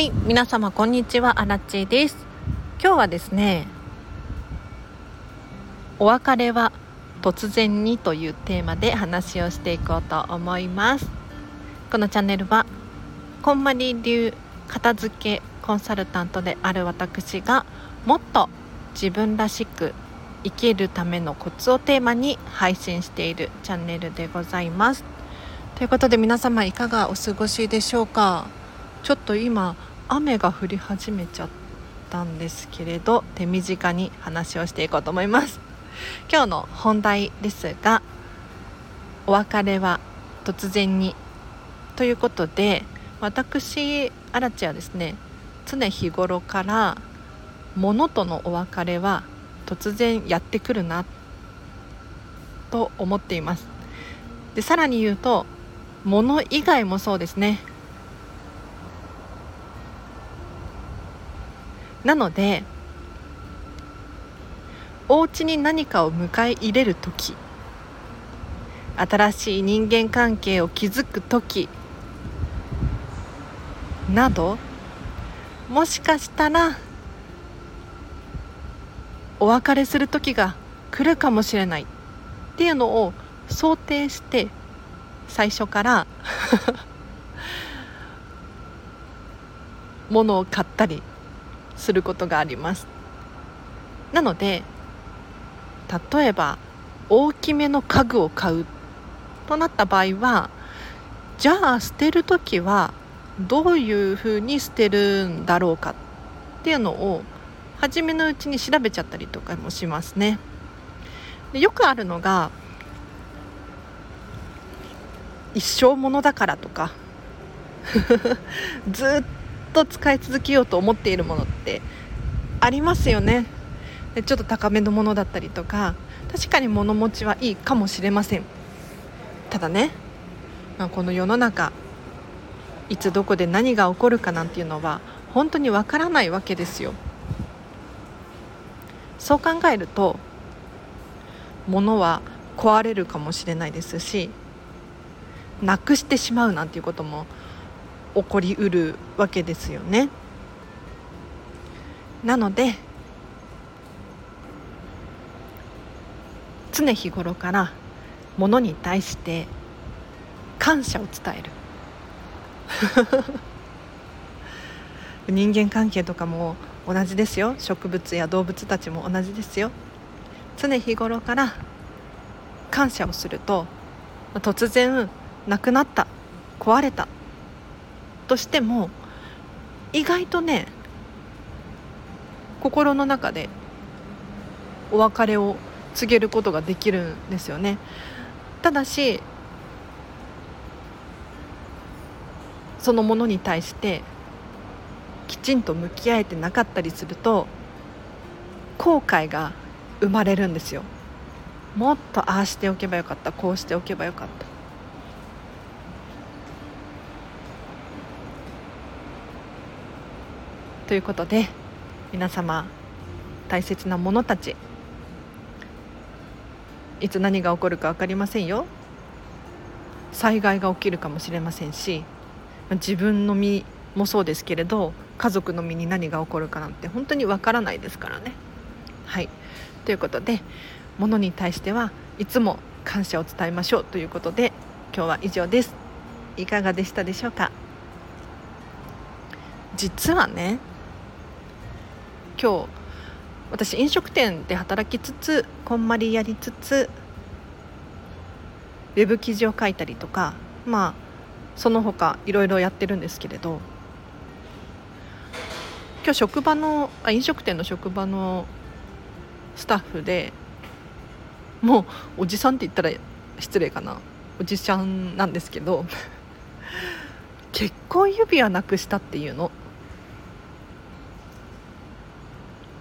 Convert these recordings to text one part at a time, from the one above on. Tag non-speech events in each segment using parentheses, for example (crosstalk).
はい皆様こんにちは。アラチです。今日はですねお別れは突然にというテーマで話をしていこうと思います。このチャンネルはこんまり流片付けコンサルタントである私がもっと自分らしく生きるためのコツをテーマに配信しているチャンネルでございます。ということで皆様いかがお過ごしでしょうか？ちょっと今雨が降り始めちゃったんですけれど手短に話をしていこうと思います。今日の本題ですがお別れは突然にということで私アラチはですね常日頃から物とのお別れは突然やってくるなと思っています。でさらに言うと物以外もそうですね。なのでお家に何かを迎え入れる時新しい人間関係を築く時などもしかしたらお別れする時が来るかもしれない。っていうのを想定して最初から (laughs) 物を買ったりすることがあります。なので例えば大きめの家具を買うとなった場合はじゃあ捨てる時はどういうふうに捨てるんだろうかっていうのを初めのうちに調べちゃったりとかもしますね。でよくあるのが一生ものだからとか。(laughs) ずっと使い続けようと思っているものってありますよね。でちょっと高めのものだったりとか確かに物持ちはいいかもしれません。ただね、まあ、この世の中いつどこで何が起こるかなんていうのは本当にわからないわけですよ。そう考えると物は壊れるかもしれないですしなくしてしまうなんていうことも起こりうるわけですよね。なので常日頃からものに対して感謝を伝える。(laughs) 人間関係とかも同じですよ。植物や動物たちも同じですよ。常日頃から感謝をすると突然亡くなった壊れたとしても意外とね心の中でお別れを告げることができるんですよね。ただしそのものに対してきちんと向き合えてなかったりすると後悔が生まれるんですよ。もっとああしておけばよかったこうしておけばよかった。ということで皆様大切なものたちいつ何が起こるか分かりませんよ災害が起きるかもしれませんし自分の身もそうですけれど家族の身に何が起こるかなんて本当に分からないですからね。はいということで物に対してはいつも感謝を伝えましょうということで今日は以上です。いかがでしたでしょうか？実はね今日私飲食店で働きつつこんまりやりつつウェブ記事を書いたりとかまあその他いろいろやってるんですけれど今日職場のあ飲食店の職場のスタッフでもうおじさんって言ったら失礼かなおじちゃんなんですけど結婚指輪なくしたっていうの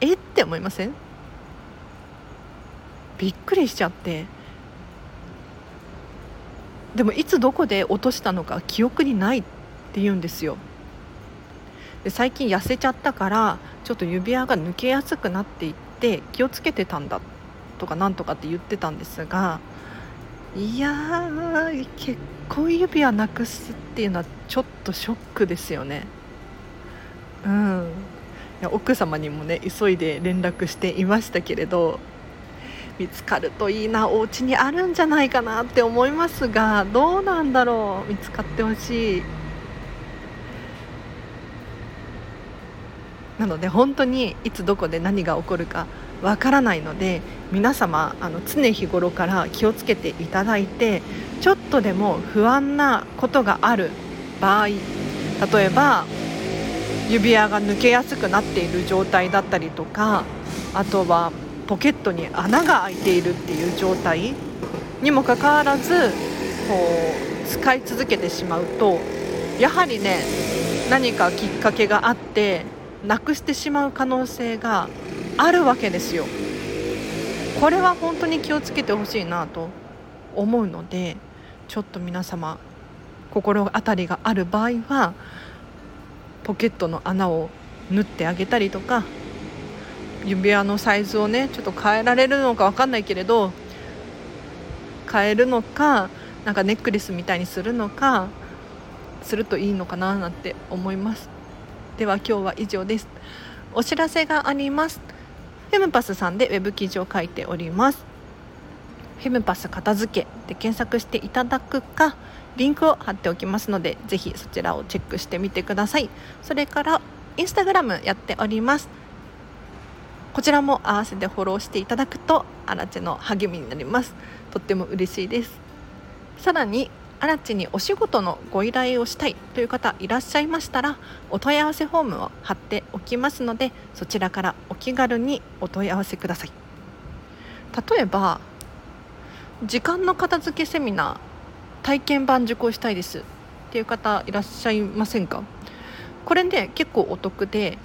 えって思いません？びっくりしちゃって。でもいつどこで落としたのか記憶にないって言うんですよ。で最近痩せちゃったからちょっと指輪が抜けやすくなっていって気をつけてたんだとかなんとかって言ってたんですがいや結婚指輪なくすっていうのはちょっとショックですよね。うん。奥様にもね急いで連絡していましたけれど見つかるといいなお家にあるんじゃないかなって思いますがどうなんだろう見つかってほしい。なので本当にいつどこで何が起こるかわからないので皆様あの常日頃から気をつけていただいてちょっとでも不安なことがある場合例えば指輪が抜けやすくなっている状態だったりとかあとはポケットに穴が開いているっていう状態にもかかわらずこう使い続けてしまうとやはりね何かきっかけがあってなくしてしまう可能性があるわけですよ。これは本当に気をつけてほしいなと思うのでちょっと皆様心当たりがある場合はポケットの穴を縫ってあげたりとか指輪のサイズをねちょっと変えられるのか分かんないけれど変えるのかなんかネックレスみたいにするのかするといいのかななんて思います。では今日は以上です。お知らせがあります。フェムパスさんでウェブ記事を書いております。フェムパス片付けで検索していただくかリンクを貼っておきますのでぜひそちらをチェックしてみてください。それからインスタグラムやっております。こちらも合わせてフォローしていただくとアラチェの励みになります。とっても嬉しいです。さらにアラチにお仕事のご依頼をしたいという方いらっしゃいましたらお問い合わせフォームを貼っておきますのでそちらからお気軽にお問い合わせください。例えば時間の片付けセミナー体験版受講したいです。っていう方いらっしゃいませんか？これで結構お得で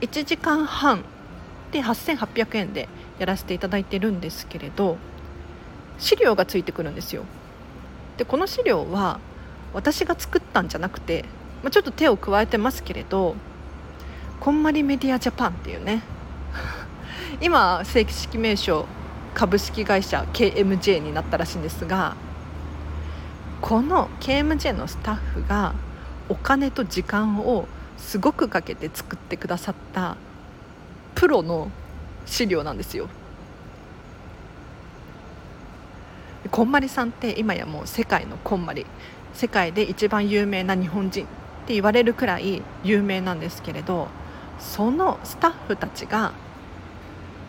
1時間半で8800円でやらせていただいてるんですけれど資料がついてくるんですよ。でこの資料は私が作ったんじゃなくて、まあ、ちょっと手を加えてますけれどこんまりメディアジャパンっていうね今正式名称株式会社 KMJ になったらしいんですがこの KMJ のスタッフがお金と時間をすごくかけて作ってくださったプロの資料なんですよ。こんまりさんって今やもう世界のこんまり世界で一番有名な日本人って言われるくらい有名なんですけれどそのスタッフたちが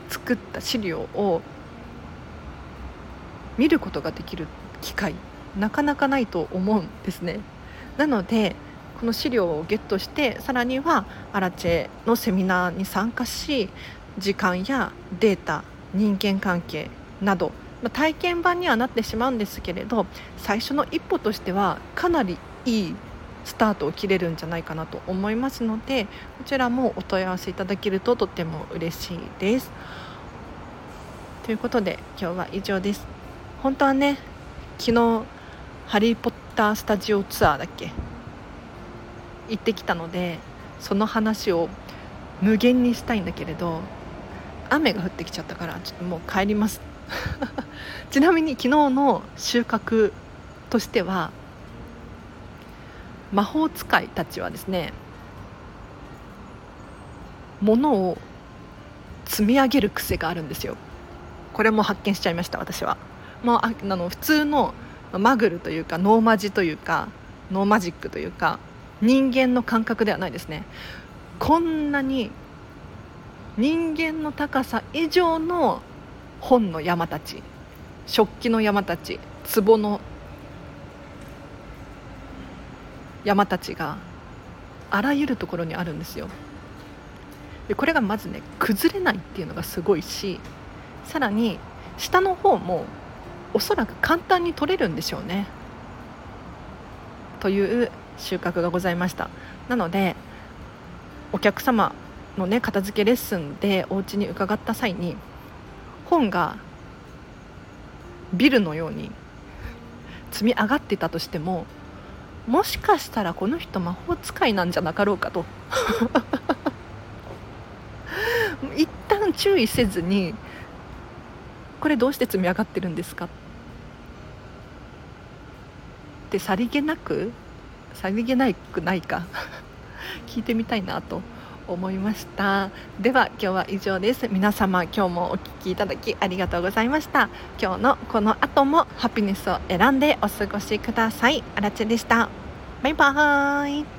作った資料を見ることができる機会なかなかないと思うんですね。なのでこの資料をゲットしてさらにはアラチェのセミナーに参加し時間やデータ人間関係など、ま、体験版にはなってしまうんですけれど最初の一歩としてはかなりいいスタートを切れるんじゃないかなと思いますのでこちらもお問い合わせいただけるととても嬉しいです。ということで今日は以上です。本当はね昨日ハリー・ポッタースタジオツアーだっけ？行ってきたのでその話を無限にしたいんだけれど雨が降ってきちゃったからちょっともう帰ります。(laughs) ちなみに昨日の収穫としては魔法使いたちはですね物を積み上げる癖があるんですよ。これも発見しちゃいました私は。もうあの普通のマグルというかノーマジというかノーマジックというか人間の感覚ではないですね。こんなに人間の高さ以上の本の山たち食器の山たち壺の山たちがあらゆるところにあるんですよ。でこれがまずね崩れないっていうのがすごいしさらに下の方もおそらく簡単に取れるんでしょうね。という収穫がございました。なのでお客様のね片付けレッスンでお家に伺った際に本がビルのように積み上がってたとしてももしかしたらこの人魔法使いなんじゃなかろうかと。(laughs) 一旦注意せずにこれどうして積み上がってるんですかってさりげなくさりげないくないか。(laughs) 聞いてみたいなと思いました。では今日は以上です。皆様今日もお聴きいただきありがとうございました。今日のこの後もハピネスを選んでお過ごしください。あらちでした。バイバーイ。